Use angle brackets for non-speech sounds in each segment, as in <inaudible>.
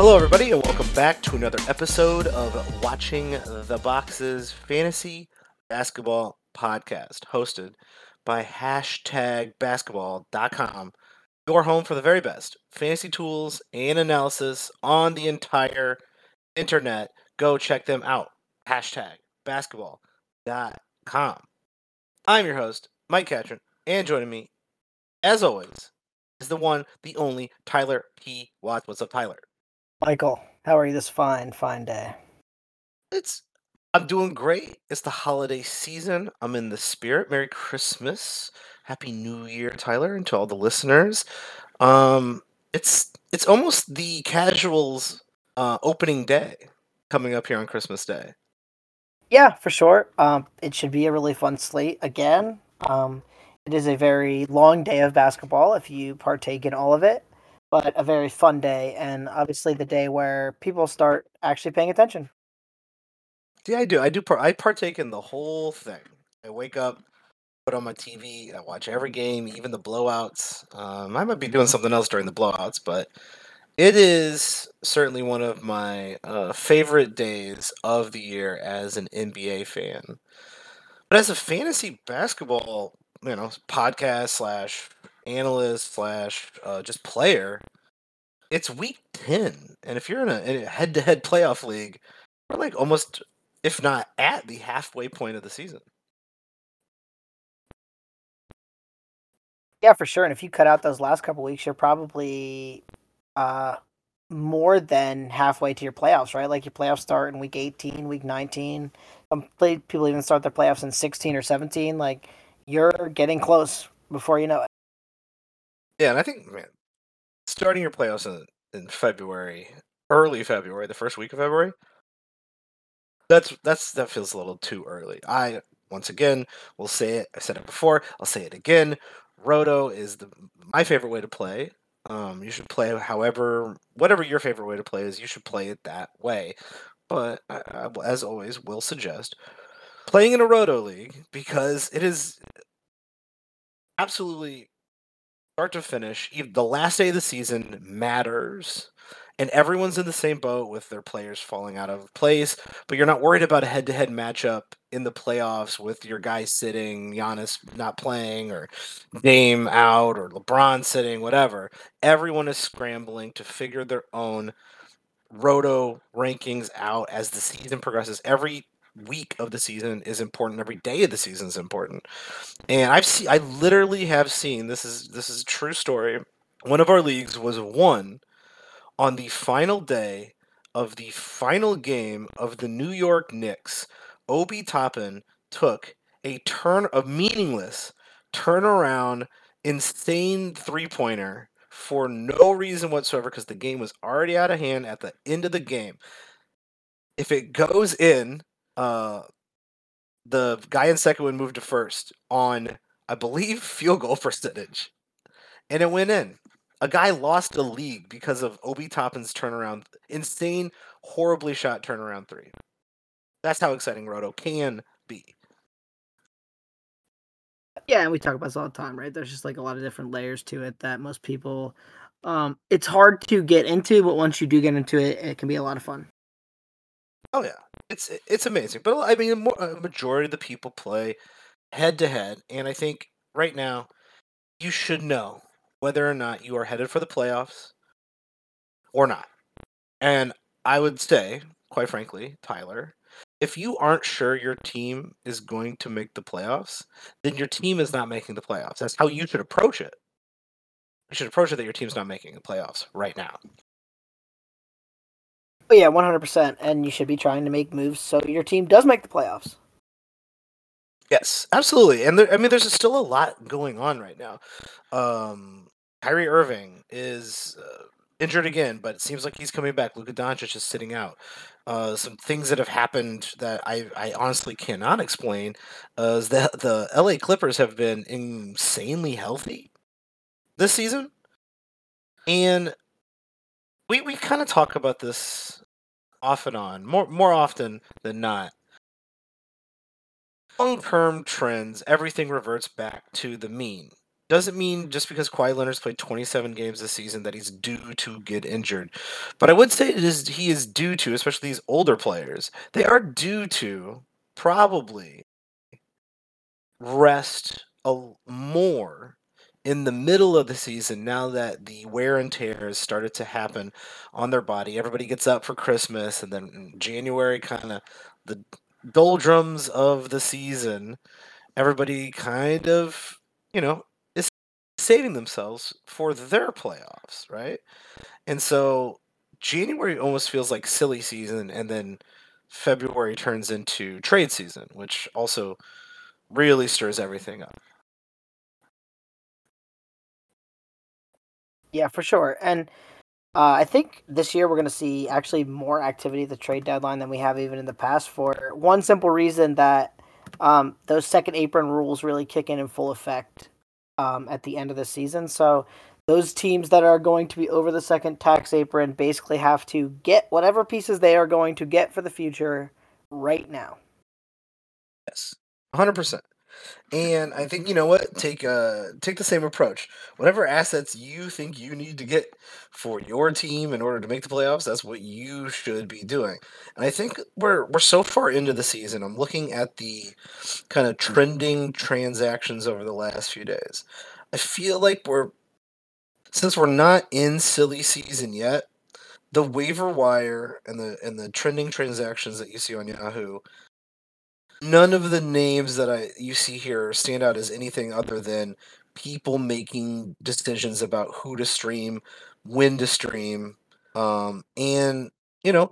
Hello, everybody, and welcome back to another episode of Watching the Boxes Fantasy Basketball Podcast, hosted by hashtag basketball.com, your home for the very best fantasy tools and analysis on the entire internet. Go check them out. Hashtag basketball.com. I'm your host, Mike Catron, and joining me, as always, is the one, the only Tyler P. Watts. What's up, Tyler? Michael, how are you this fine, fine day? It's I'm doing great. It's the holiday season. I'm in the spirit. Merry Christmas. Happy New Year, Tyler, and to all the listeners. Um it's it's almost the casuals uh opening day coming up here on Christmas Day. Yeah, for sure. Um, it should be a really fun slate again. Um, it is a very long day of basketball if you partake in all of it, but a very fun day, and obviously the day where people start actually paying attention. Yeah, I do. I do. Par- I partake in the whole thing. I wake up, put on my TV, I watch every game, even the blowouts. Um, I might be doing something else during the blowouts, but it is certainly one of my uh, favorite days of the year as an NBA fan. But as a fantasy basketball, you know, podcast slash analyst slash uh, just player, it's week ten, and if you're in a, in a head-to-head playoff league, we're like almost, if not at the halfway point of the season. Yeah, for sure. And if you cut out those last couple weeks, you're probably uh, more than halfway to your playoffs, right? Like your playoffs start in week 18, week 19. Some people even start their playoffs in 16 or 17. Like you're getting close before you know it. Yeah, and I think man, starting your playoffs in, in February, early February, the first week of February, that's that's that feels a little too early. I once again will say it. I said it before. I'll say it again. Roto is the my favorite way to play. Um, you should play however, whatever your favorite way to play is. You should play it that way. But I, I, as always, will suggest playing in a Roto league because it is absolutely start to finish. Even the last day of the season matters, and everyone's in the same boat with their players falling out of place. But you're not worried about a head-to-head matchup in the playoffs with your guy sitting, Giannis not playing, or Dame out, or LeBron sitting, whatever. Everyone is scrambling to figure their own roto rankings out as the season progresses. Every week of the season is important. Every day of the season is important. And I've seen, I literally have seen this is this is a true story. One of our leagues was won on the final day of the final game of the New York Knicks. Obi Toppin took a turn of meaningless turnaround insane three pointer for no reason whatsoever because the game was already out of hand at the end of the game. If it goes in, uh, the guy in second would move to first on, I believe, <laughs> field goal percentage, and it went in. A guy lost a league because of Obi Toppin's turnaround, insane, horribly shot turnaround three. That's how exciting Roto can be. Yeah, and we talk about this all the time, right? There's just like a lot of different layers to it that most people um it's hard to get into, but once you do get into it, it can be a lot of fun. Oh yeah, it's it's amazing. But I mean, a uh, majority of the people play head to head, and I think right now you should know whether or not you are headed for the playoffs or not. And I would say, quite frankly, Tyler, if you aren't sure your team is going to make the playoffs, then your team is not making the playoffs. That's how you should approach it. You should approach it that your team's not making the playoffs right now. Oh yeah, one hundred percent. And you should be trying to make moves so your team does make the playoffs. Yes, absolutely. And there, I mean, there's still a lot going on right now. Um, Kyrie Irving is uh, injured again, but it seems like he's coming back. Luka Doncic is sitting out. Uh, some things that have happened that I, I honestly cannot explain uh, is that the LA Clippers have been insanely healthy this season, and we we kind of talk about this off and on more more often than not. Long term trends, everything reverts back to the mean. doesn't mean just because Kawhi Leonard's played 27 games this season that he's due to get injured. But I would say it is he is due to, especially these older players, they are due to probably rest a more in the middle of the season now that the wear and tear has started to happen on their body. Everybody gets up for Christmas and then January kind of the doldrums of the season, everybody kind of, you know, is saving themselves for their playoffs, right? And so January almost feels like silly season and then February turns into trade season, which also really stirs everything up. Yeah, for sure. And uh, I think this year we're going to see actually more activity at the trade deadline than we have even in the past for one simple reason that um, those second apron rules really kick in in full effect um, at the end of the season. So those teams that are going to be over the second tax apron basically have to get whatever pieces they are going to get for the future right now. Yes, 100%. And I think you know what? Take uh take the same approach. Whatever assets you think you need to get for your team in order to make the playoffs, that's what you should be doing. And I think we're we're so far into the season. I'm looking at the kind of trending transactions over the last few days. I feel like we're since we're not in silly season yet, the waiver wire and the and the trending transactions that you see on Yahoo none of the names that I you see here stand out as anything other than people making decisions about who to stream, when to stream, um, and you know,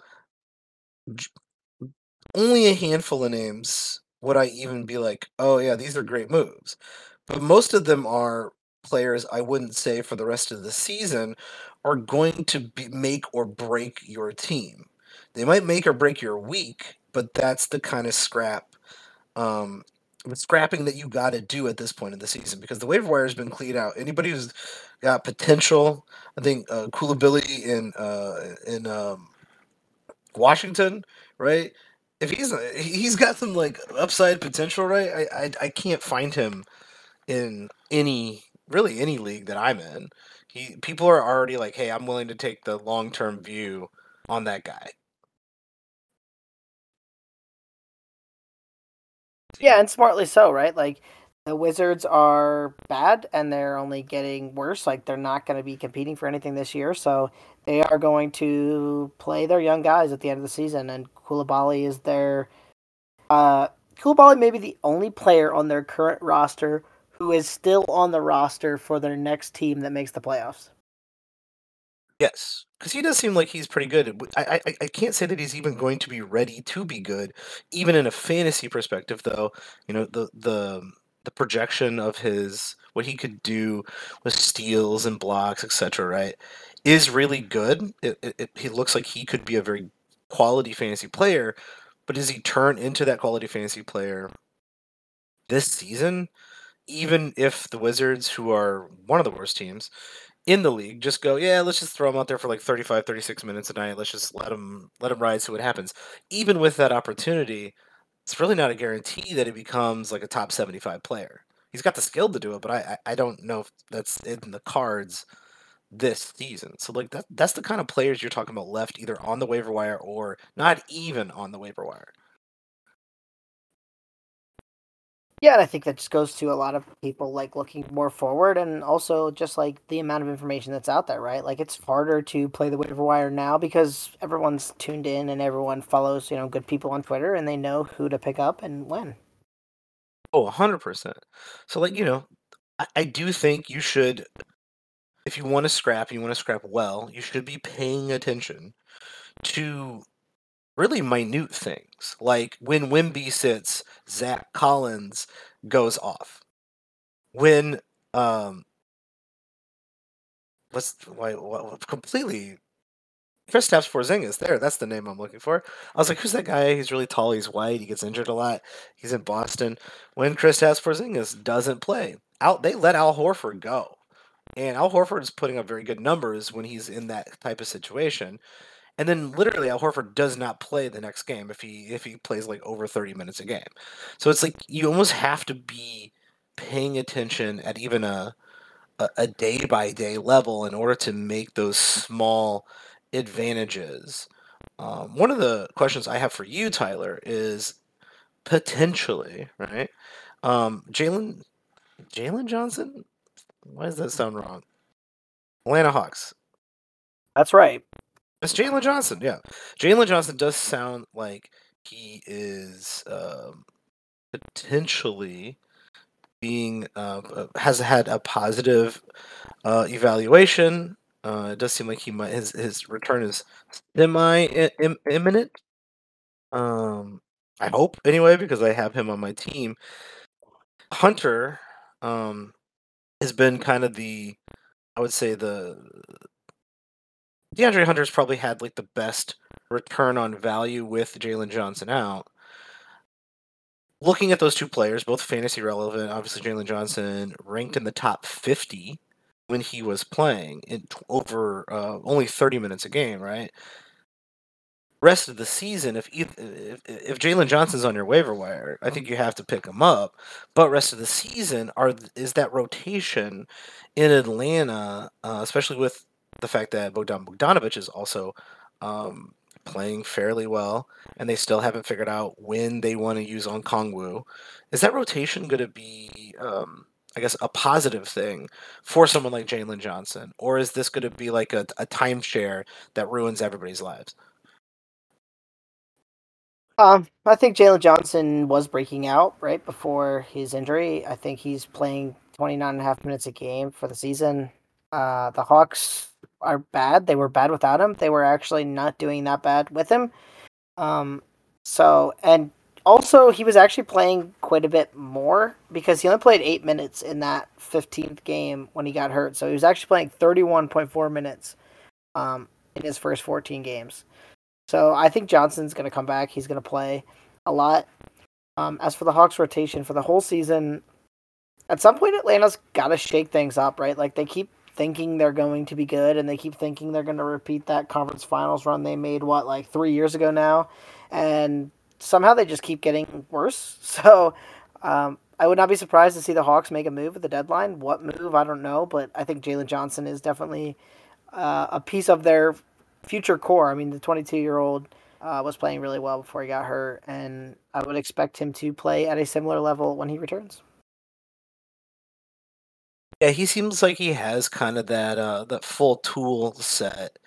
only a handful of names would I even be like, oh yeah, these are great moves, but most of them are players I wouldn't say for the rest of the season are going to be, make or break your team. They might make or break your week, but that's the kind of scrap um, scrapping that you got to do at this point in the season because the waiver wire has been cleaned out. Anybody who's got potential, I think uh, Coulibaly in uh, in um, Washington, right? If he's he's got some like upside potential, right? I, I I can't find him in any really any league that I'm in. He people are already like, hey, I'm willing to take the long term view on that guy. Yeah, and smartly so, right? Like the Wizards are bad and they're only getting worse. Like they're not going to be competing for anything this year, so they are going to play their young guys at the end of the season. And Coulibaly is their uh, Coulibaly may be the only player on their current roster who is still on the roster for their next team that makes the playoffs. Yes, because he does seem like he's pretty good. I, I I can't say that he's even going to be ready to be good, even in a fantasy perspective. Though you know the the the projection of his what he could do with steals and blocks, etc. Right, is really good. It, it, it, he looks like he could be a very quality fantasy player, but does he turn into that quality fantasy player this season? Even if the Wizards, who are one of the worst teams, in the league just go, yeah, let's just throw him out there for like 35, 36 minutes a night. Let's just let him let him ride, see what happens. Even with that opportunity, it's really not a guarantee that he becomes like a top 75 player. He's got the skill to do it, but I I don't know if that's in the cards this season. So like that that's the kind of players you're talking about left either on the waiver wire or not even on the waiver wire. Yeah, and I think that just goes to a lot of people like looking more forward and also just like the amount of information that's out there, right? Like it's harder to play the waiver wire now because everyone's tuned in and everyone follows, you know, good people on Twitter and they know who to pick up and when. Oh, 100%. So like, you know, I, I do think you should if you want to scrap, you want to scrap well, you should be paying attention to really minute things. Like when Wemby sits, Zach Collins goes off. When um what's why what, completely Kristaps Porzingis there, that's the name I'm looking for. I was like, who's that guy? He's really tall, he's white, he gets injured a lot. He's in Boston. When Chris Kristaps Porzingis doesn't play, out they let Al Horford go. And Al Horford is putting up very good numbers when he's in that type of situation. And then literally Al Horford does not play the next game if he if he plays like over 30 minutes a game. So it's like you almost have to be paying attention at even a a day by day level in order to make those small advantages. Um, one of the questions I have for you, Tyler, is potentially right. Um, Jalen Jalen Johnson. Why does that sound wrong? Atlanta Hawks. That's right. It's Jalen Johnson. Yeah, Jalen Johnson does sound like he is um, potentially being uh, uh, has had a positive uh, evaluation. Uh, it does seem like he might his his return is semi imminent. Um, I hope anyway because I have him on my team. Hunter um, has been kind of the I would say the DeAndre Hunter's probably had like the best return on value with Jalen Johnson out. Looking at those two players, both fantasy relevant, obviously Jalen Johnson ranked in the top 50 when he was playing in t- over uh, only 30 minutes a game, right? Rest of the season, if if, if Jalen Johnson's on your waiver wire, I think you have to pick him up. But rest of the season, are is that rotation in Atlanta, uh, especially with the fact that Bogdan Bogdanovic is also um, playing fairly well, and they still haven't figured out when they want to use Okongwu. Is that rotation going to be, um, I guess, a positive thing for someone like Jalen Johnson, or is this going to be like a, a timeshare that ruins everybody's lives? Um, I think Jalen Johnson was breaking out right before his injury. I think he's playing 29 and a half minutes a game for the season. Uh, the Hawks are bad. They were bad without him. They were actually not doing that bad with him. Um, so and also he was actually playing quite a bit more because he only played eight minutes in that 15th game when he got hurt. So he was actually playing 31.4 minutes um, in his first 14 games. So I think Johnson's going to come back. He's going to play a lot. Um, as for the Hawks rotation for the whole season, at some point Atlanta's got to shake things up, right? Like they keep thinking they're going to be good and they keep thinking they're going to repeat that conference finals run they made what like 3 years ago now and somehow they just keep getting worse. <laughs> So um, I would not be surprised to see the Hawks make a move at the deadline. What move, I don't know, but I think Jalen Johnson is definitely uh, a piece of their future core. I mean, the 22 year old uh, was playing really well before he got hurt, and I would expect him to play at a similar level when he returns. Yeah, he seems like he has kind of that uh that full tool set.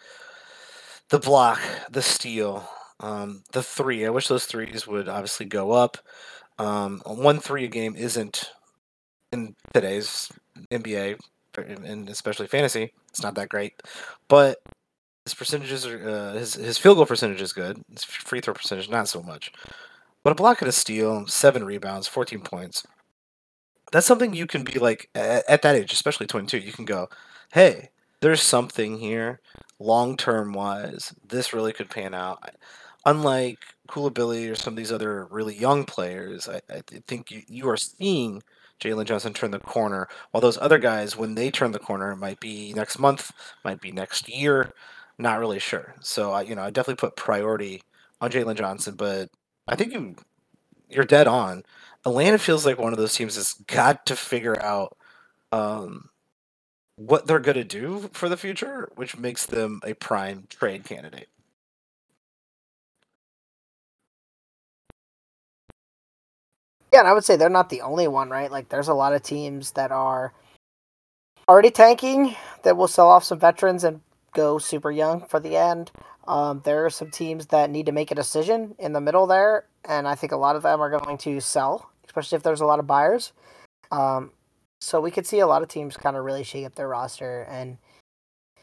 The block, the steal, um, the three. I wish those threes would obviously go up. Um, one three a game isn't in today's NBA and especially fantasy. It's not that great, but his percentages are uh, his his field goal percentage is good. His free throw percentage not so much. But a block and a steal, seven rebounds, fourteen points that's something you can be like at, at that age, especially 22. You can go, hey, there's something here, long term wise. This really could pan out. Unlike Coulibaly or some of these other really young players, I, I think you, you are seeing Jalen Johnson turn the corner, while those other guys, when they turn the corner, might be next month, might be next year, not really sure. So I, you know, I definitely put priority on Jalen Johnson, but I think you you're dead on. Atlanta feels like one of those teams that's got to figure out um, what they're going to do for the future, which makes them a prime trade candidate. Yeah, and I would say they're not the only one, right? Like, there's a lot of teams that are already tanking that will sell off some veterans and go super young for the end. Um, there are some teams that need to make a decision in the middle there, and I think a lot of them are going to sell, especially if there's a lot of buyers. Um, so we could see a lot of teams kind of really shake up their roster, and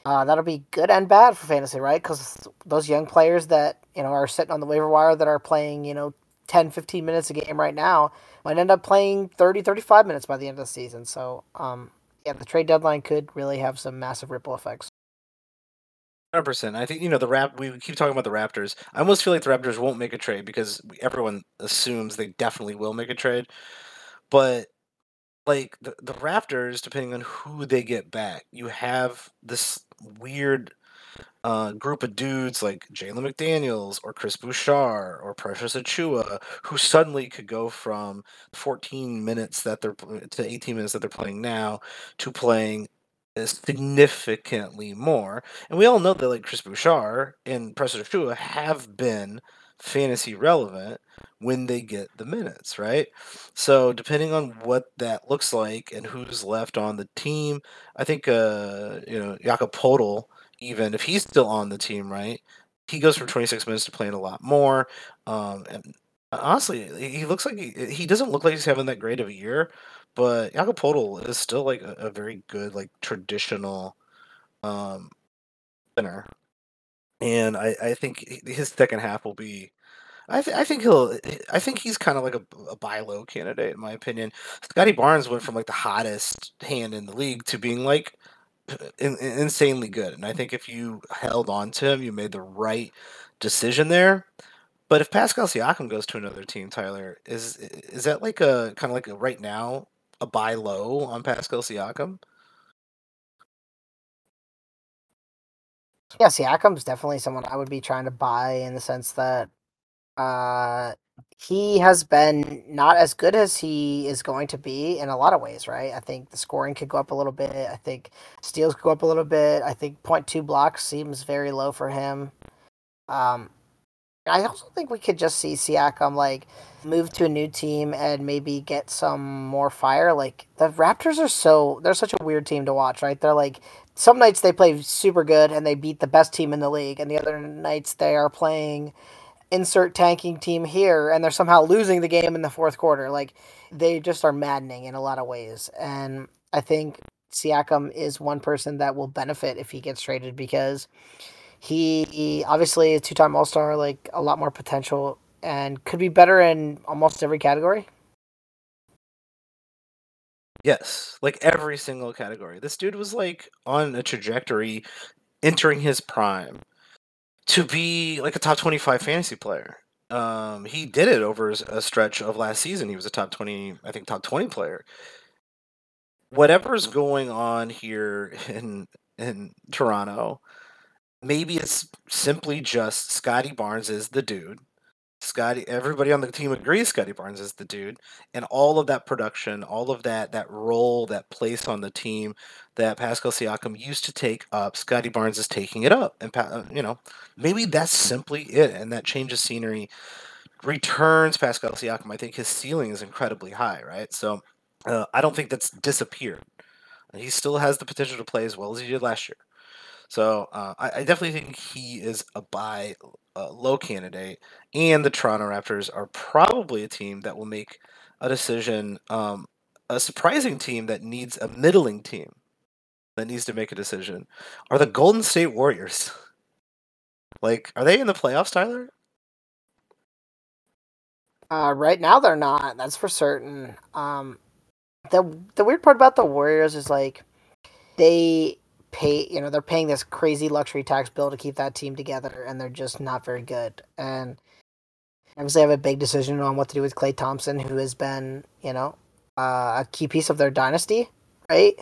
uh, that'll be good and bad for fantasy, right? Because those young players that you know are sitting on the waiver wire that are playing, you know, 10, 15 minutes a game right now might end up playing 30, 35 minutes by the end of the season. So, um, yeah, the trade deadline could really have some massive ripple effects. Hundred percent. I think you know the rap. We keep talking about the Raptors. I almost feel like the Raptors won't make a trade because everyone assumes they definitely will make a trade. But like the the Raptors, depending on who they get back, you have this weird uh, group of dudes like Jalen McDaniels or Chris Boucher or Precious Achiuwa who suddenly could go from 14 minutes that they're to 18 minutes that they're playing now to playing significantly more. And we all know that like Chris Boucher and Precious Achiuwa have been fantasy relevant when they get the minutes, right? So depending on what that looks like and who's left on the team, I think uh, you know Jakob even if he's still on the team, right? He goes from 26 minutes to playing a lot more. Um, and honestly, he looks like he, he doesn't look like he's having that great of a year, but Jakob Poeltl is still like a, a very good like traditional um center. And I, I think his second half will be I, th- I think he'll. Eh, eh, I think he's kind of like a, a buy low candidate, in my opinion. Scottie Barnes went from like the hottest hand in the league to being like uh, in, in, insanely good. And I think if you held on to him, you made the right decision there. But if Pascal Siakam goes to another team, Tyler, is is that like a kind of like a right now a buy low on Pascal Siakam? Yeah, Siakam's definitely someone I would be trying to buy in the sense that uh he has been not as good as he is going to be in a lot of ways, right? I think the scoring could go up a little bit. I think steals could go up a little bit. I think 0.2 blocks seems very low for him. Um, I also think we could just see Siakam like move to a new team and maybe get some more fire. Like the Raptors are so they're such a weird team to watch, right? They're like some nights they play super good and they beat the best team in the league, and the other nights they are playing insert tanking team here and they're somehow losing the game in the fourth quarter. Like they just are maddening in a lot of ways. And I think Siakam is one person that will benefit if he gets traded because he, he obviously a two-time All-Star, like a lot more potential and could be better in almost every category. Yes, like every single category. This dude was like on a trajectory entering his prime to be like a top 25 fantasy player. Um, he did it over a stretch of last season. He was a top 20, I think, top 20 player. Whatever's going on here in in Toronto, maybe it's simply just Scottie Barnes is the dude. Scottie, everybody on the team agrees Scottie Barnes is the dude, and all of that production, all of that that role, that place on the team that Pascal Siakam used to take up, Scottie Barnes is taking it up, and uh, you know maybe that's simply it, and that change of scenery returns Pascal Siakam. I think his ceiling is incredibly high, right? So uh, I don't think that's disappeared. He still has the potential to play as well as he did last year. So uh, I, I, definitely think he is a buy uh, low candidate, and the Toronto Raptors are probably a team that will make a decision. Um, a surprising team that needs a middling team that needs to make a decision are the Golden State Warriors. <laughs> Like, are they in the playoffs, Tyler? Uh, right now they're not. That's for certain. Um, the the weird part about the Warriors is like they pay you know they're paying this crazy luxury tax bill to keep that team together and they're just not very good. And obviously they have a big decision on what to do with Klay Thompson who has been you know uh, a key piece of their dynasty right?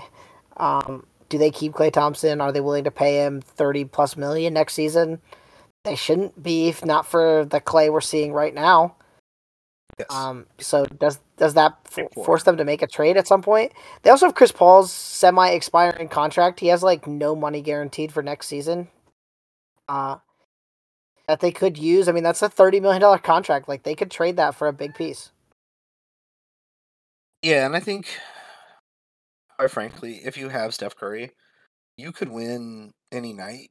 Um, do they keep Klay Thompson? Are they willing to pay him 30 plus million next season? They shouldn't be if not for the Klay we're seeing right now Yes. Um, so does does that f- force them to make a trade at some point? They also have Chris Paul's semi-expiring contract. He has like no money guaranteed for next season. Uh, that they could use. I mean, that's a thirty million dollar contract. Like they could trade that for a big piece. Yeah, and I think, quite frankly, if you have Steph Curry, you could win any night.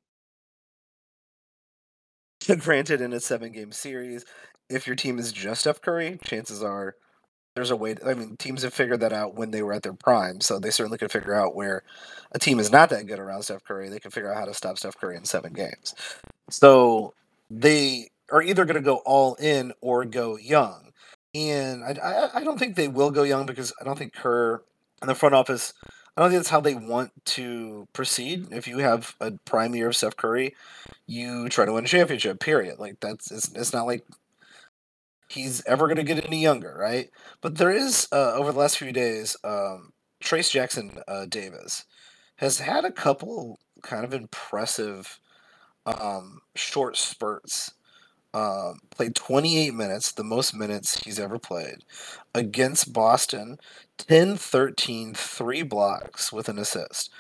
<laughs> Granted, in a seven-game series, if your team is just Steph Curry, chances are there's a way. To, I mean, teams have figured that out when they were at their prime, so they certainly could figure out where a team is not that good around Steph Curry. They can figure out how to stop Steph Curry in seven games. So they are either going to go all in or go young, and I, I, I don't think they will go young because I don't think Kerr and the front office. I don't think that's how they want to proceed. If you have a prime year of Steph Curry, you try to win a championship. Period. Like that's it's, it's not like he's ever going to get any younger, right? But there is uh, over the last few days, um, Trayce Jackson uh, Davis has had a couple kind of impressive um, short spurts. Um, played 28 minutes, the most minutes he's ever played, against Boston. 10 13, three blocks with an assist.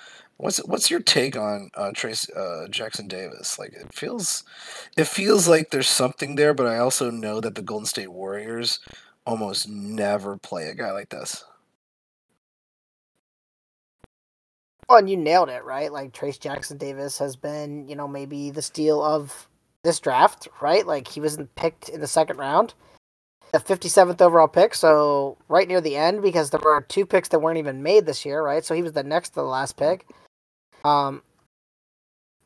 What's what's your take on uh, Trayce uh, Jackson Davis? Like it feels, it feels like there's something there, but I also know that the Golden State Warriors almost never play a guy like this. Well, and you nailed it, right? Like Trayce Jackson Davis has been, you know, maybe the steal of this draft, right? Like he wasn't picked in the second round, the 57th overall pick, so right near the end because there were two picks that weren't even made this year, right? So he was the next to the last pick. Um,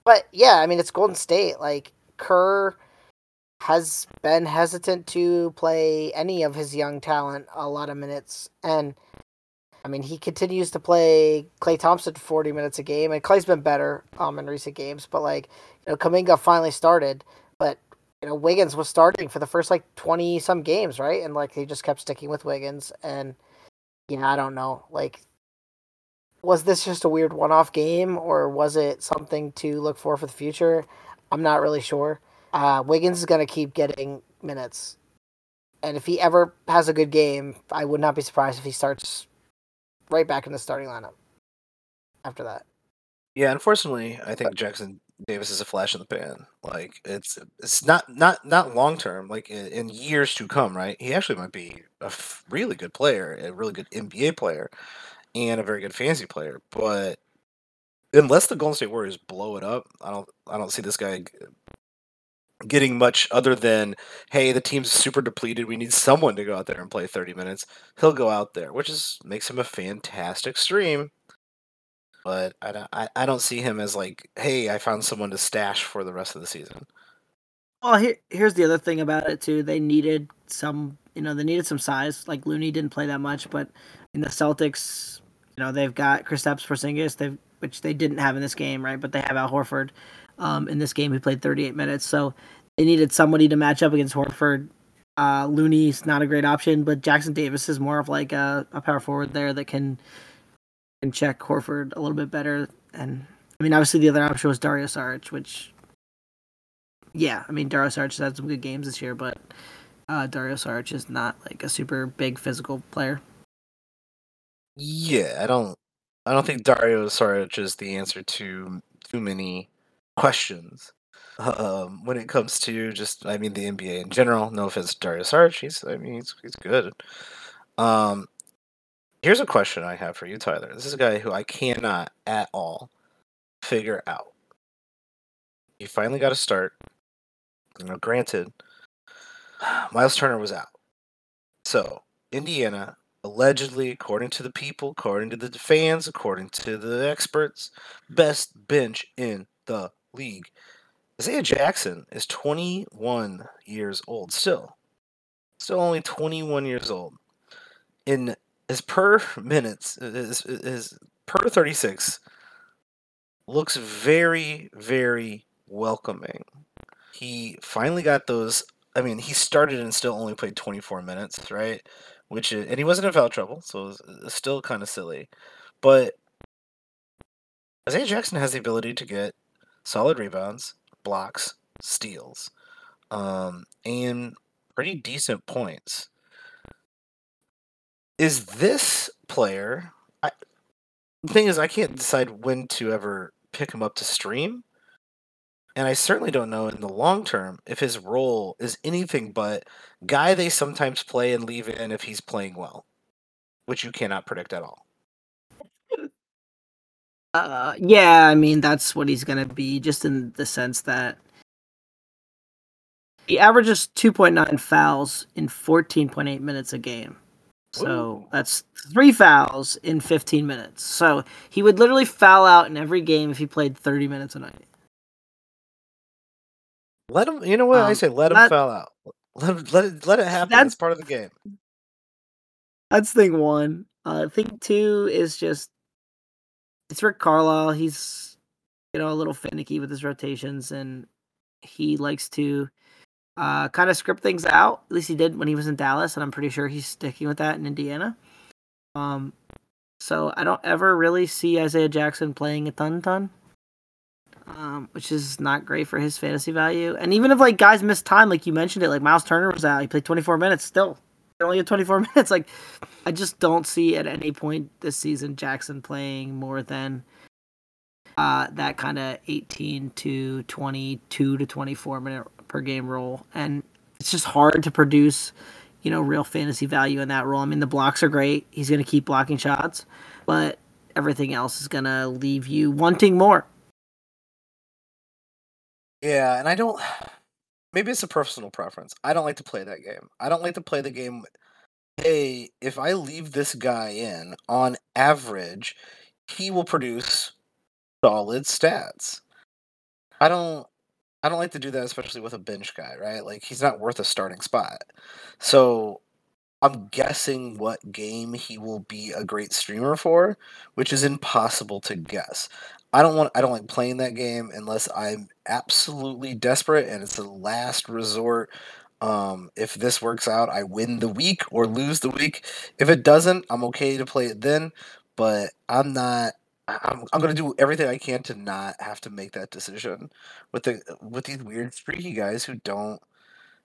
but yeah, I mean, it's Golden State. Like Kerr has been hesitant to play any of his young talent a lot of minutes, and I mean, he continues to play Klay Thompson 40 minutes a game, and Klay's been better um, in recent games. But like, you know, Kuminga finally started, but you know, Wiggins was starting for the first like 20 some games, right? And like, they just kept sticking with Wiggins, and you know, I don't know, like was this just a weird one-off game or was it something to look for for the future? I'm not really sure. Uh, Wiggins is going to keep getting minutes, and if he ever has a good game, I would not be surprised if he starts right back in the starting lineup after that. Yeah, unfortunately, I think Jackson Davis is a flash in the pan. Like it's it's not not not long term. Like in, in, years to come, right? He actually might be a really good player, a really good NBA player and a very good fantasy player. But unless the Golden State Warriors blow it up, I don't I don't see this guy getting much other than hey the team's super depleted. We need someone to go out there and play 30 minutes. He'll go out there which is makes him a fantastic stream. But I don't, I, I don't see him as like hey i found someone to stash for the rest of the season. Well here, here's the other thing about it too. They needed some you know they needed some size. Like looney didn't play that much but in the celtics you know, they've got Kristaps Porzingis, they've which they didn't have in this game, right? But they have Al Horford um, in this game who played 38 minutes. So they needed somebody to match up against Horford. Uh, Looney's not a great option, but Jackson Davis is more of like a, a power forward there that can can check Horford a little bit better. And I mean, obviously the other option was Dario Saric, which yeah, I mean Dario Saric has had some good games this year, but uh, Dario Saric is not like a super big physical player. Yeah, I don't I don't think Dario Saric is the answer to too many questions. Um, when it comes to just, I mean, the NBA in general. No offense to Dario Saric, he's, I mean, he's, he's good. Um, here's a question I have for you, Tyler. This is a guy who I cannot at all figure out. He finally got a start. You know, granted, <sighs> Miles Turner was out. So Indiana allegedly, according to the people, according to the fans, according to the experts, best bench in the league. Isaiah Jackson is 21 years old still. Still only 21 years old. In his per minutes, his, his per 36 looks very, very welcoming. He finally got those. I mean, he started and still only played 24 minutes, right? Which is, and he wasn't in foul trouble, so it was, still kind of silly. But Isaiah Jackson has the ability to get solid rebounds, blocks, steals, um, and pretty decent points. Is this player? I, the thing is, I can't decide when to ever pick him up to stream and I certainly don't know in the long term if his role is anything but guy they sometimes play and leave in if he's playing well, which you cannot predict at all. Uh, yeah, I mean that's what he's gonna be, just in the sense that he averages 2.9 fouls in 14.8 minutes a game. So Ooh. that's three fouls in 15 minutes. So he would literally foul out in every game if he played 30 minutes a night. Let him. You know what um, I say? Let him fall out. Let him, let it let it happen. That's part of the game. That's thing one. Uh, thing two is just it's Rick Carlisle. He's you know a little finicky with his rotations, and he likes to uh, kind of script things out. At least he did when he was in Dallas, and I'm pretty sure he's sticking with that in Indiana. Um, so I don't ever really see Isaiah Jackson playing a ton, ton um, which is not great for his fantasy value. And even if like guys miss time, like you mentioned it, like Miles Turner was out, he played 24 minutes still. Only had 24 <laughs> minutes. Like, I just don't see at any point this season Jackson playing more than uh, that kind of 18 to 22 to 24 minute per game role, and it's just hard to produce, you know, real fantasy value in that role. I mean, the blocks are great; he's going to keep blocking shots, but everything else is going to leave you wanting more. Yeah, and I don't. <sighs> Maybe it's a personal preference. I don't like to play that game. I don't like to play the game. Hey, if I leave this guy in, on average, he will produce solid stats. I don't I don't like to do that, especially with a bench guy, right? Like he's not worth a starting spot. So I'm guessing what game he will be a great streamer for, which is impossible to guess. I don't want I don't like playing that game unless I'm absolutely desperate and it's the last resort. Um, if this works out, I win the week or lose the week. If it doesn't, I'm okay to play it then, but I'm not I'm I'm gonna do everything I can to not have to make that decision with the with these weird streaky guys who don't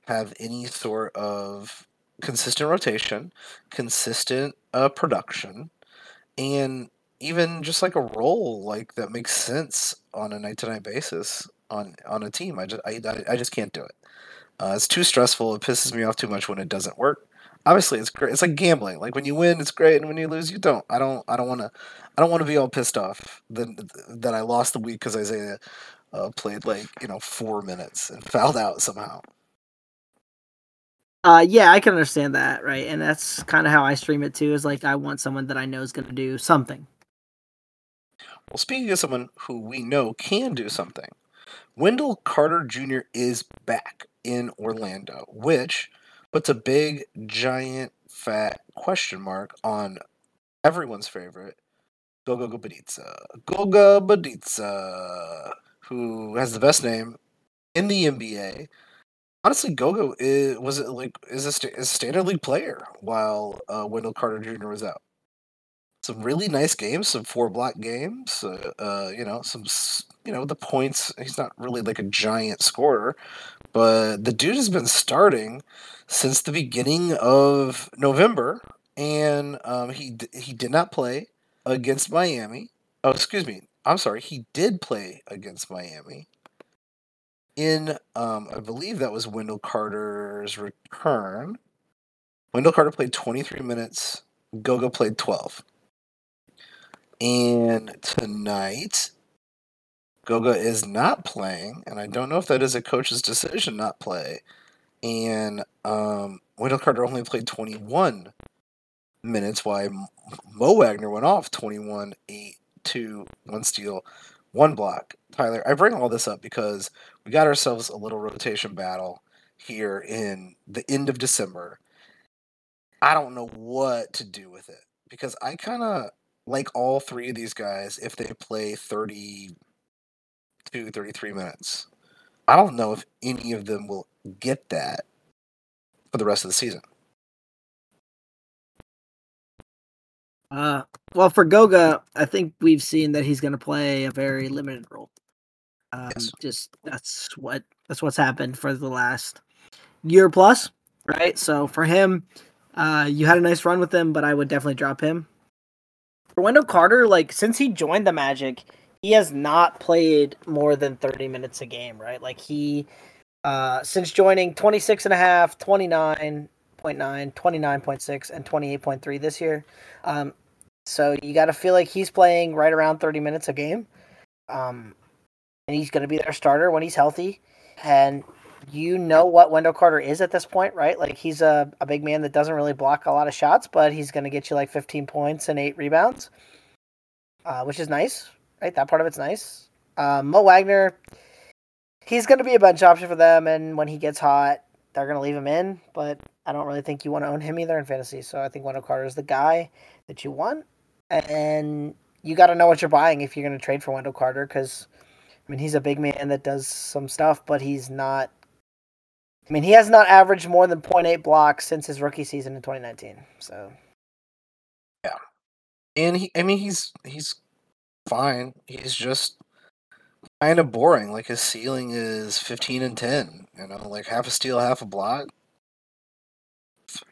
have any sort of consistent rotation, consistent uh, production, and even just like a role like that makes sense on a night to night basis on on a team. I just I, I, just can't do it. Uh, it's too stressful. It pisses me off too much when it doesn't work obviously it's great. It's like gambling. Like when you win, it's great, and when you lose, you don't. I don't. I don't want to. I don't want to be all pissed off that that I lost the week because Isaiah uh, played like you know four minutes and <laughs> fouled out somehow. Uh, yeah, I can understand that, right? And that's kind of how I stream it too. Is like I want someone that I know is going to do something. Well, speaking of someone who we know can do something, Wendell Carter Jr. is back in Orlando, which puts a big, giant, fat question mark on everyone's favorite, Goga Bitadze. Goga Bitadze, who has the best name in the NBA. Honestly, Goga is, was it like is a, is a standard league player while uh, Wendell Carter Jr. was out. Some really nice games, some four block games. Uh, uh, you know, some you know the points. He's not really like a giant scorer, but the dude has been starting since the beginning of November, and um, he he did not play against Miami. Oh, excuse me. I'm sorry. He did play against Miami. In um, I believe that was Wendell Carter's return. Wendell Carter played 23 minutes. Goga played 12. And tonight, Goga is not playing, and I don't know if that is a coach's decision not play and um, Wendell Carter only played 21 minutes, while Mo Wagner went off 21, 8, 2, 1 steal, 1 block. Tyler, I bring all this up because we got ourselves a little rotation battle here in the end of December. I don't know what to do with it because I kind of like all three of these guys if they play 32, 33 minutes. I don't know if any of them will get that for the rest of the season. Uh, well, for Goga, I think we've seen that he's going to play a very limited role. Um, yes. Just that's what that's what's happened for the last year plus, right? So for him, uh, you had a nice run with him, but I would definitely drop him. Wendell Carter, like since he joined the Magic, he has not played more than 30 minutes a game, right? Like he uh since joining 26 and a half, 29.9, 29.6 and 28.3 this year. Um so you got to feel like he's playing right around 30 minutes a game. Um and he's going to be their starter when he's healthy and you know what Wendell Carter is at this point, right? Like he's a, a big man that doesn't really block a lot of shots, but he's going to get you like 15 points and eight rebounds, uh, which is nice right? That part of it's nice. Um, Mo Wagner, he's going to be a bench option for them, and when he gets hot, they're going to leave him in. But I don't really think you want to own him either in fantasy. So I think Wendell Carter is the guy that you want, and you got to know what you're buying if you're going to trade for Wendell Carter because. I mean, he's a big man that does some stuff, but he's not. I mean, he has not averaged more than 0.8 blocks since his rookie season in 2019. So, yeah, and he. I mean, he's he's fine. He's just kind of boring. Like his ceiling is 15 and 10, you know, like half a steal, half a block.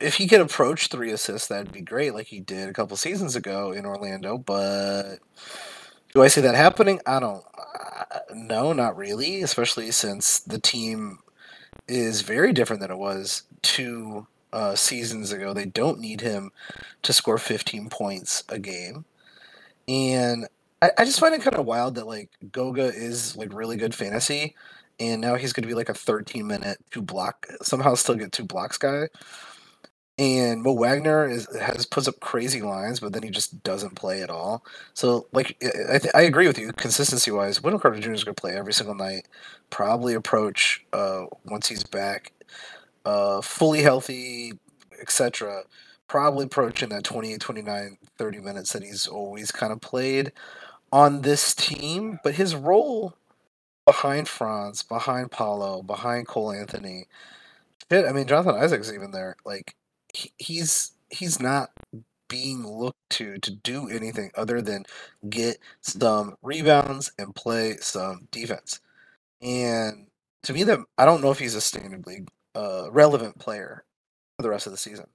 If he could approach three assists, that'd be great, like he did a couple seasons ago in Orlando. But Do I see that happening? I don't. Uh, no, not really. Especially since the team is very different than it was two uh, seasons ago. They don't need him to score 15 points a game, and I, I just find it kind of wild that like Goga is like really good fantasy, and now he's going to be like a 13 minute two block somehow still get two blocks guy. And Mo Wagner is has puts up crazy lines, but then he just doesn't play at all. So, like, I, th- I agree with you. Consistency wise, Wendell Carter Jr. is going to play every single night. Probably approach uh, once he's back, uh, fully healthy, etc. Probably approaching that 28, 29, 30 minutes that he's always kind of played on this team. But his role behind Franz, behind Paolo, behind Cole Anthony, shit. I mean, Jonathan Isaac's even there. Like, he, he's he's not being looked to to do anything other than get some rebounds and play some defense. And to me, that I don't know if he's a standard league uh, relevant player for the rest of the season.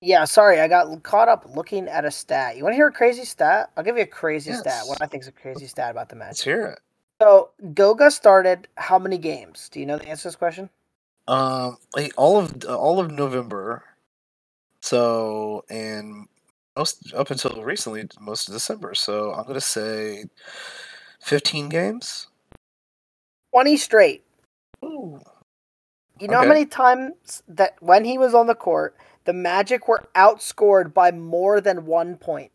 Yeah, sorry, I got caught up looking at a stat. You want to hear a crazy stat? I'll give you a crazy Yes. stat. What I think is a crazy stat about the match. Let's hear it. So Goga started how many games? Do you know the answer to this question? Um, like all of all of November, so and most up until recently, most of December. So I'm gonna say fifteen games. Twenty straight. Ooh. You know Okay. how many times that when he was on the court, the Magic were outscored by more than one point.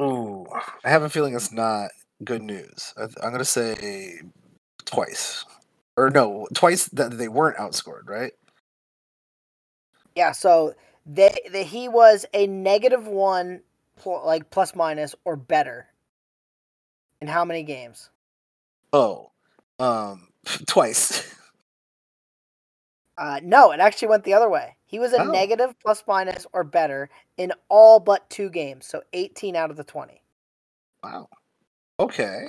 Ooh, I have a feeling it's not good news. I, I'm gonna say twice, or no, twice that they weren't outscored, right? Yeah, so they, they he was a negative one, pl- like plus minus or better. In how many games? Oh, um, <laughs> twice. Uh, no, it actually went the other way. He was a Oh. negative plus minus or better in all but two games, so 18 out of the 20. wow. Okay.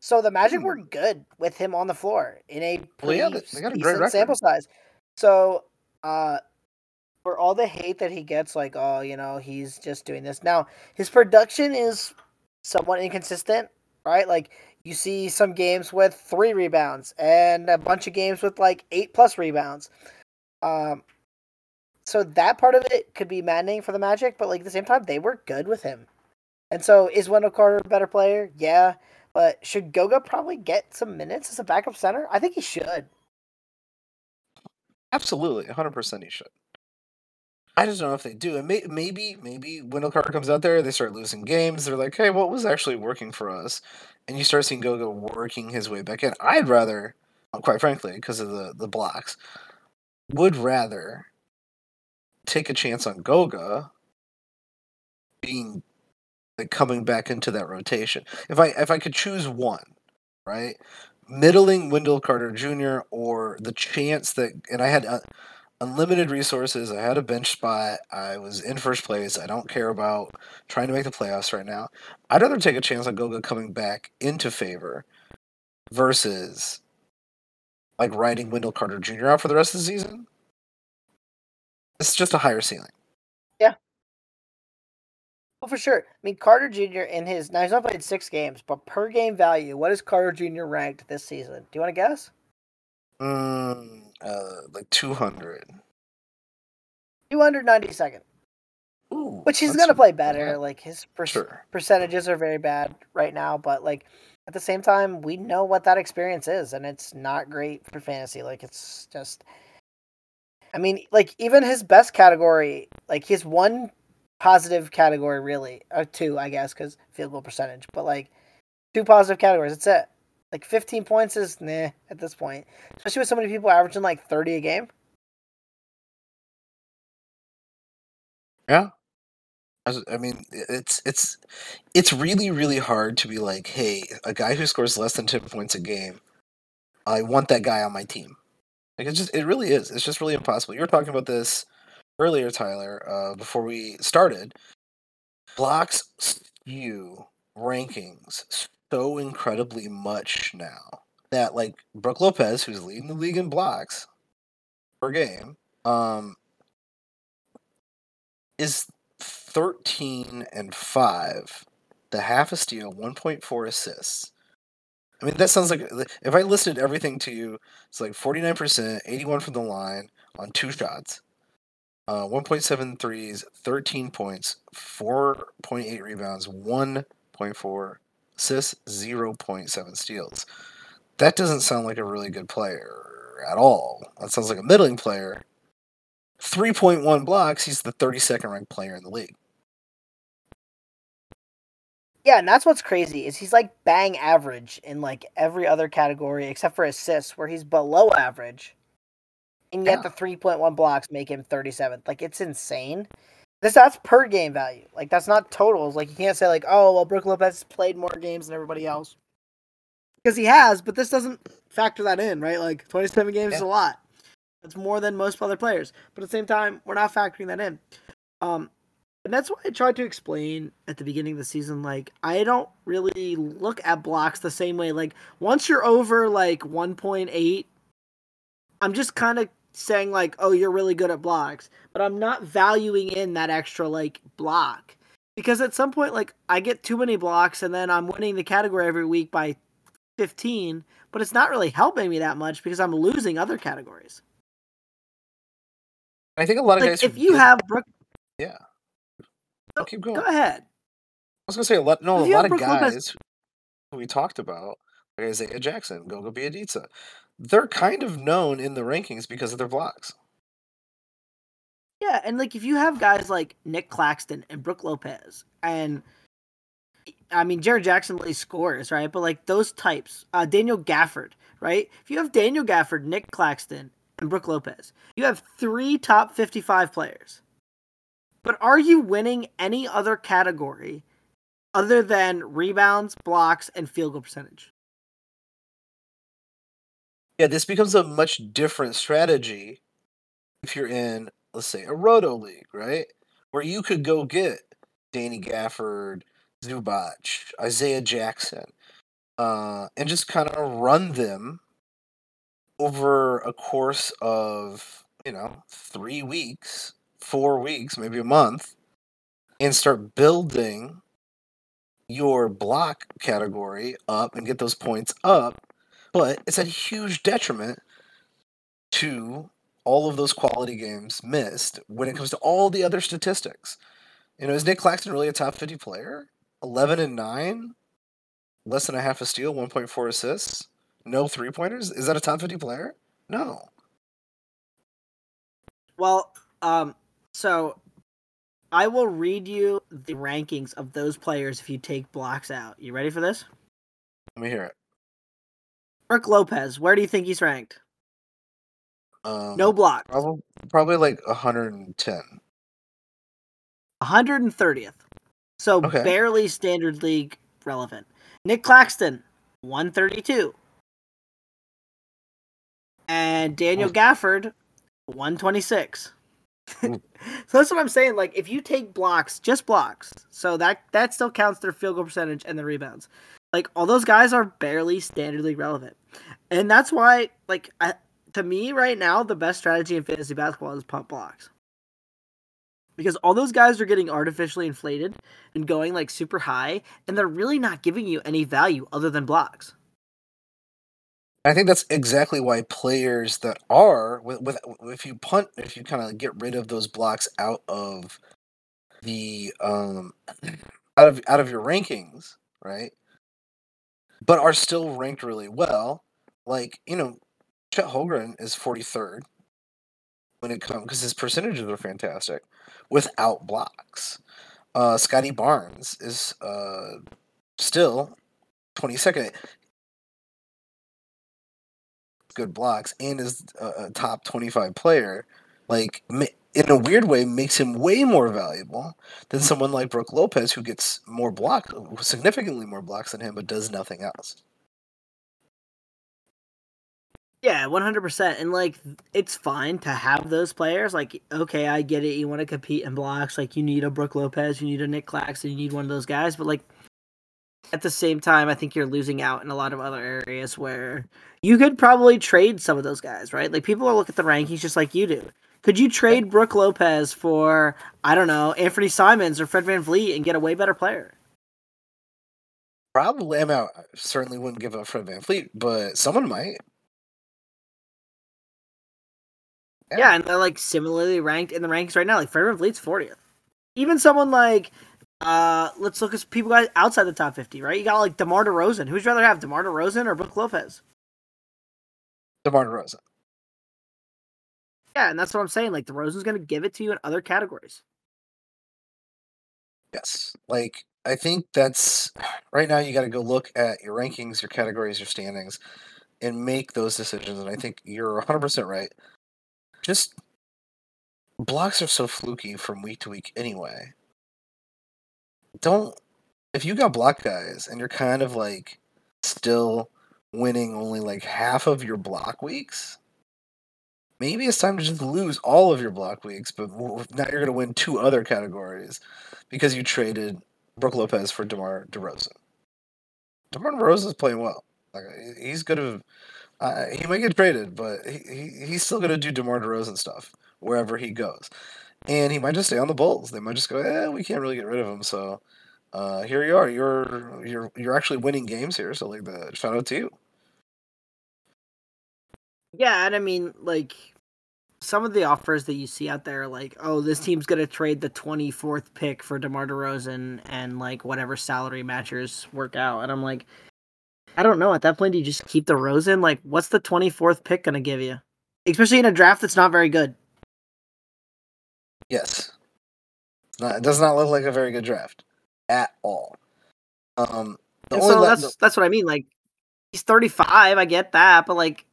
So the Magic Hmm. were good with him on the floor in a Well, pretty yeah, they- got a great record. sample size. So, uh, for all the hate that he gets, like, oh, you know, he's just doing this. Now, his production is somewhat inconsistent, right? Like, you see some games with three rebounds and a bunch of games with like eight plus rebounds. Um, so that part of it could be maddening for the Magic, but like at the same time, they were good with him. And so, is Wendell Carter a better player? Yeah. But should Goga probably get some minutes as a backup center? I think he should. Absolutely, 100% he should. I just don't know if they do. And may, maybe, maybe Wendell Carter comes out there, they start losing games. They're like, hey, what was actually working for us? And you start seeing Goga working his way back in. I'd rather, quite frankly, because of the, the blocks, would rather take a chance on Goga being like coming back into that rotation. If I if I could choose one, right? Middling Wendell Carter Jr. or the chance that and I had unlimited resources, I had a bench spot, I was in first place, I don't care about trying to make the playoffs right now. I'd rather take a chance on Goga coming back into favor versus like riding Wendell Carter Jr. out for the rest of the season. It's just a higher ceiling. Oh, for sure. I mean, Carter Jr. in his now he's not played six games, but per game value, what is Carter Jr. ranked this season? Do you want to guess? Mm, uh, like 200. 292nd. Ooh, Which he's gonna play better. bad. Like his per- Sure. percentages are very bad right now, but like at the same time, we know what that experience is, and it's not great for fantasy. Like it's just, I mean, like even his best category, like his one positive category, really, or two, I guess, because field goal percentage, but like two positive categories. That's it. Like 15 points is nah at this point, especially with so many people averaging like 30 a game. Yeah. I mean, it's it's it's really really hard to be like, hey, a guy who scores less than ten points a game, I want that guy on my team. Like it's just it really is. It's just really impossible. You were talking about this earlier, Tyler, uh, before we started. Blocks skew rankings so incredibly much now that like Brook Lopez, who's leading the league in blocks per game, um, is 13 and 5, the half a steal, 1.4 assists. I mean, that sounds like if I listed everything to you, it's like 49%, 81 from the line on two shots, uh, 1.7 13 points, 4.8 rebounds, 1.4 assists, 0.7 steals. That doesn't sound like a really good player at all. That sounds like a middling player. 3.1 blocks, he's the 32nd ranked player in the league. Yeah, and that's what's crazy is he's like bang average in like every other category except for assists, where he's below average, and yet Yeah. the three point one blocks make him thirty seventh. Like it's insane. This that's per game value. Like that's not totals. Like you can't say like, oh well, Brook Lopez played more games than everybody else because he has, but this doesn't factor that in, right? Like twenty seven games is a lot. That's more than most other players, but at the same time, we're not factoring that in. Um, and that's why I tried to explain at the beginning of the season. Like, I don't really look at blocks the same way. Like, once you're over like 1.8, I'm just kind of saying like, oh, you're really good at blocks, but I'm not valuing in that extra like block because at some point, like, I get too many blocks and then I'm winning the category every week by 15, but it's not really helping me that much because I'm losing other categories. I think a lot of Like, guys. if you forget- have Brook, yeah, Oh, keep going. go ahead. I was gonna say a lot. No, If a lot of Brook Lopez- guys who we talked about, Isaiah Jackson, Goga Bitadze, they're kind of known in the rankings because of their blocks. Yeah, and like if you have guys like Nick Claxton and Brook Lopez, and I mean Jaren Jackson really scores, right? But like those types, uh, Daniel Gafford, right? If you have Daniel Gafford, Nick Claxton, and Brook Lopez, you have three top fifty-five players. But are you winning any other category other than rebounds, blocks, and field goal percentage? Yeah, this becomes a much different strategy if you're in, let's say, a roto league, right? Where you could go get Danny Gafford, Zubac, Isaiah Jackson, uh, and just kind of run them over a course of, you know, three weeks, four weeks, maybe a month, and start building your block category up and get those points up but it's a huge detriment to all of those quality games missed when it comes to all the other statistics. You know, is Nick Claxton really a top 50 player? 11 and 9, less than a half a steal, 1.4 assists, no three pointers? Is that a top 50 player? No. Well, um, so I will read you the rankings of those players if you take blocks out. You ready for this? Let me hear it. Brook Lopez, where do you think he's ranked? Um, No block. Probably, probably like 110. 130th. So Okay. barely standard league relevant. Nick Claxton, 132. And Daniel Oh. Gafford, 126. <laughs> So that's what I'm saying. Like, if you take blocks, just blocks, so that that still counts their field goal percentage and the rebounds. Like, all those guys are barely standard league relevant, and that's why, like, I, to me right now, the best strategy in fantasy basketball is punt blocks because all those guys are getting artificially inflated and going like super high, and they're really not giving you any value other than blocks. I think that's exactly why players that are with, with if you punt if you kind of get rid of those blocks out of the um <clears throat> out of out of your rankings, right? But are still ranked really well. Like you know, Chet Holmgren is forty third when it comes because his percentages are fantastic without blocks. Uh, Scottie Barnes is uh still twenty second good blocks and is a, a top 25 player like in a weird way makes him way more valuable than someone like Brook Lopez who gets more blocks significantly more blocks than him but does nothing else Yeah, one hundred percent. And like, it's fine to have those players. Like, okay, I get it. You want to compete in blocks. Like, you need a Brook Lopez, you need a Nick Claxton, you need one of those guys. But like, at the same time, I think you're losing out in a lot of other areas where you could probably trade some of those guys, right? Like, people are looking at the rankings just like you do. Could you trade Brook Lopez for I don't know Anfernee Simons or Fred VanVleet and get a way better player? Probably. I mean, I certainly wouldn't give up Fred VanVleet, but someone might. Yeah. yeah, and they're like similarly ranked in the rankings right now. Like Fred VanVleet's 40th. Even someone like uh let's look at people guys outside the top 50, right? You got like DeMar DeRozan. Who'd you rather have, DeMar DeRozan or Brook Lopez? DeMar DeRozan. Yeah, and that's what I'm saying. Like DeRozan's going to give it to you in other categories. Yes, like I think that's <sighs> right now. You got to go look at your rankings, your categories, your standings, and make those decisions. And I think you're 100 percent right. Just blocks are so fluky from week to week anyway. Don't if you got block guys and you're kind of like still winning only like half of your block weeks, maybe it's time to just lose all of your block weeks, but now you're going to win two other categories because you traded Brook Lopez for DeMar DeRozan. DeMar DeRozan is playing well. Like he's gonna, uh, he might get traded, but he, he he's still gonna do DeMar DeRozan stuff wherever he goes, and he might just stay on the Bulls. They might just go, eh, we can't really get rid of him, so uh, here you are. You're you're you're actually winning games here. So like the shout out to you. Yeah, and I mean, like some of the offers that you see out there, like, oh, this team's gonna trade the twenty fourth pick for DeMar DeRozan and like whatever salary matchers work out, and I'm like, I don't know. At that point, do you just keep the DeRozan? Like, what's the twenty fourth pick gonna give you? Especially in a draft that's not very good. Yes, not, it does not look like a very good draft at all. Um, so that's that's what I mean. Like, he's thirty five. I get that, but like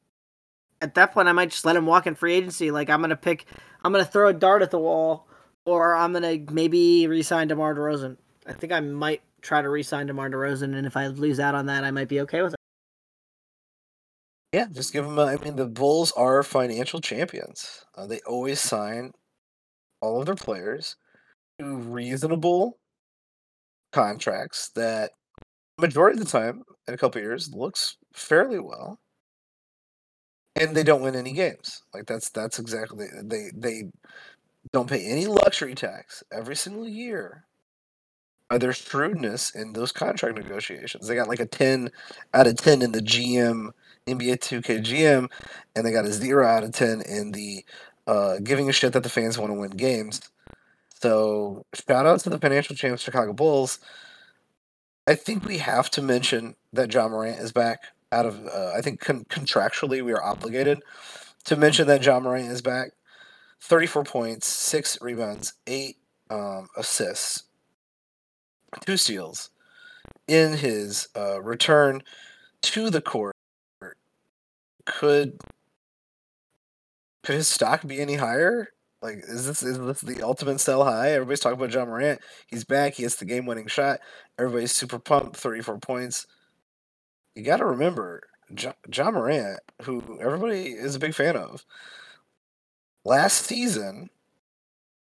at that point, I might just let him walk in free agency. Like I'm gonna pick, I'm gonna throw a dart at the wall, or I'm gonna maybe resign DeMar DeRozan. I think I might try to resign DeMar DeRozan, and if I lose out on that, I might be okay with it. Yeah, just give him. A, I mean, the Bulls are financial champions. Uh, they always sign all of their players to reasonable contracts that majority of the time in a couple years looks fairly well and they don't win any games. Like that's that's exactly they they don't pay any luxury tax every single year. By their shrewdness in those contract negotiations, they got like a ten out of ten in the GM NBA 2K GM, and they got a zero out of ten in the uh, giving a shit that the fans want to win games. So shout out to the financial champs Chicago Bulls. I think we have to mention that Ja Morant is back out of uh, I think con- contractually we are obligated to mention that Ja Morant is back. 34 points, six rebounds, eight um, assists, two steals in his uh, return to the court. Could could his stock be any higher? Like, is this is this the ultimate sell high? Everybody's talking about Ja Morant. He's back. He hits the game winning shot. Everybody's super pumped. Thirty four points you got to remember John, Ja Morant, who everybody is a big fan of. Last season,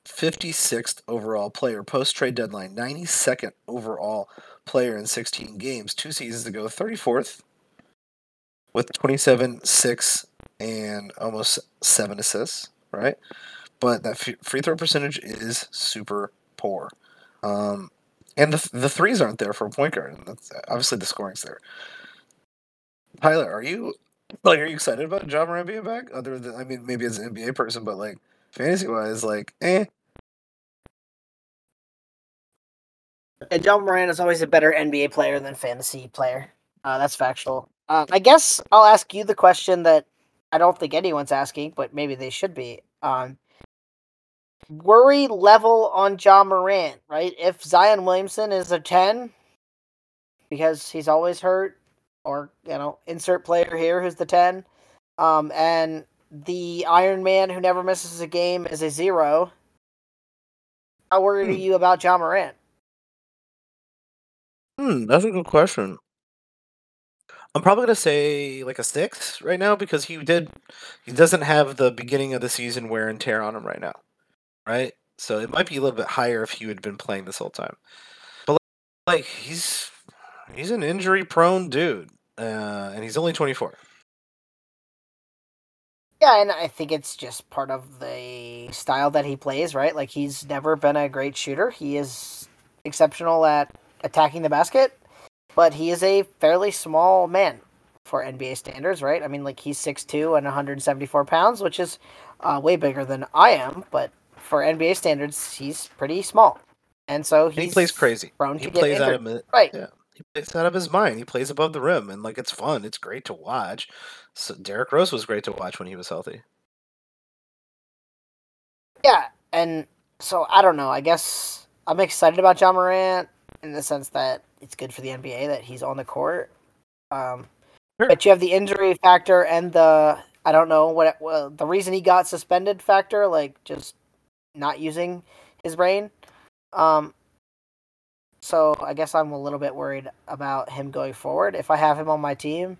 56th overall player post trade deadline, 92nd overall player in 16 games. Two seasons ago, 34th with 27, 6, and almost 7 assists, right? But that free throw percentage is super poor. Um, and the, the threes aren't there for a point guard. That's, obviously, the scoring's there. Tyler, are you like are you excited about Ja Morant being back? Other than I mean, maybe as an NBA person, but like fantasy wise, like eh. And Ja Morant is always a better NBA player than fantasy player. Uh, that's factual. Uh, I guess I'll ask you the question that I don't think anyone's asking, but maybe they should be. Um, worry level on Ja Morant, right? If Zion Williamson is a 10 because he's always hurt, or you know, insert player here who's the ten, um, and the Iron Man who never misses a game is a zero. How worried hmm. are you about Ja Morant? Hmm, that's a good question. I'm probably gonna say like a six right now because he did he doesn't have the beginning of the season wear and tear on him right now, right? So it might be a little bit higher if he had been playing this whole time. But like he's he's an injury prone dude uh, and he's only 24. Yeah, and I think it's just part of the style that he plays, right? Like he's never been a great shooter. He is exceptional at attacking the basket, but he is a fairly small man for NBA standards, right? I mean, like he's 6'2 and 174 pounds, which is uh, way bigger than I am, but for NBA standards, he's pretty small. And so he plays crazy. he plays out of it. Right. Yeah. He plays out of his mind. He plays above the rim, and like it's fun. It's great to watch. So Derrick Rose was great to watch when he was healthy. Yeah, and so I don't know. I guess I'm excited about Ja Morant in the sense that it's good for the NBA that he's on the court. Um, sure. But you have the injury factor and the I don't know what well, the reason he got suspended factor, like just not using his brain. Um, so I guess I'm a little bit worried about him going forward. If I have him on my team,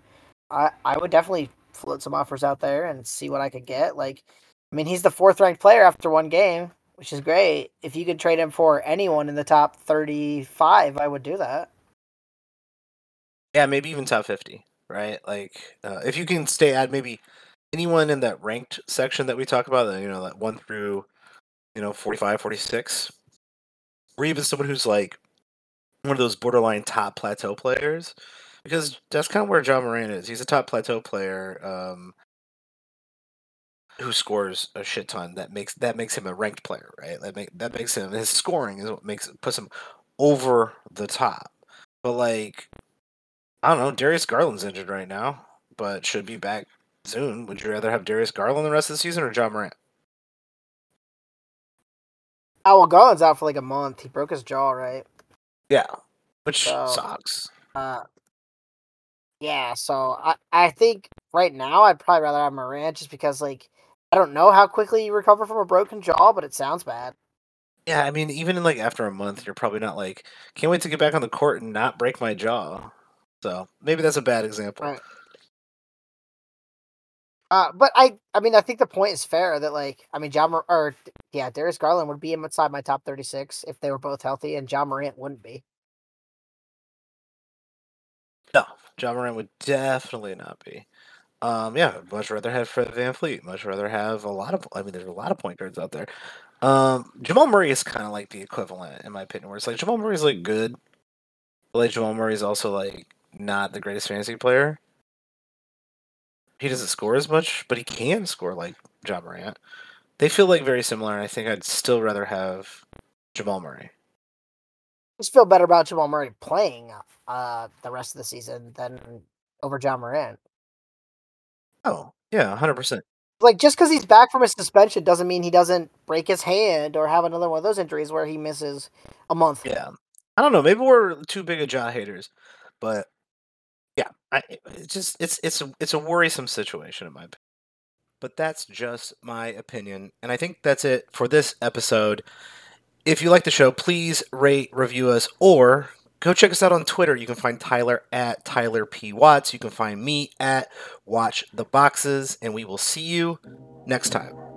I I would definitely float some offers out there and see what I could get. Like, I mean, he's the fourth ranked player after one game, which is great. If you could trade him for anyone in the top 35, I would do that. Yeah, maybe even top 50, right? Like, uh, if you can stay at maybe anyone in that ranked section that we talk about, you know, that one through, you know, 45, 46, or even someone who's like one of those borderline top plateau players, because that's kind of where Ja Morant is. He's a top plateau player um, who scores a shit ton. That makes that makes him a ranked player, right? That make that makes him his scoring is what makes puts him over the top. But like, I don't know. Darius Garland's injured right now, but should be back soon. Would you rather have Darius Garland the rest of the season or Ja Morant? Oh well, Garland's out for like a month. He broke his jaw, right? Yeah, which so, sucks. Uh, yeah, so I I think right now I'd probably rather have Morant just because like I don't know how quickly you recover from a broken jaw, but it sounds bad. Yeah, I mean, even in like after a month, you're probably not like can't wait to get back on the court and not break my jaw. So maybe that's a bad example. Right. Uh, but I, I mean, I think the point is fair that like, I mean, John or yeah, Darius Garland would be inside my top thirty six if they were both healthy, and Ja Morant wouldn't be. No, Ja Morant would definitely not be. Um, yeah, much rather have Fred VanVleet. Much rather have a lot of. I mean, there's a lot of point guards out there. Um, Jamal Murray is kind of like the equivalent, in my opinion, where it's like Jamal Murray's like good, but like Jamal Murray's also like not the greatest fantasy player he doesn't score as much, but he can score like Ja Morant. They feel like very similar, and I think I'd still rather have Jamal Murray. I just feel better about Jamal Murray playing uh, the rest of the season than over Ja Morant. Oh yeah, hundred percent. Like just because he's back from his suspension doesn't mean he doesn't break his hand or have another one of those injuries where he misses a month. Yeah, I don't know. Maybe we're too big of Ja haters, but yeah, I, it's just it's it's a, it's a worrisome situation in my opinion. But that's just my opinion, and I think that's it for this episode. If you like the show, please rate, review us, or go check us out on Twitter. You can find Tyler at Tyler P Watts. You can find me at Watch the Boxes, and we will see you next time.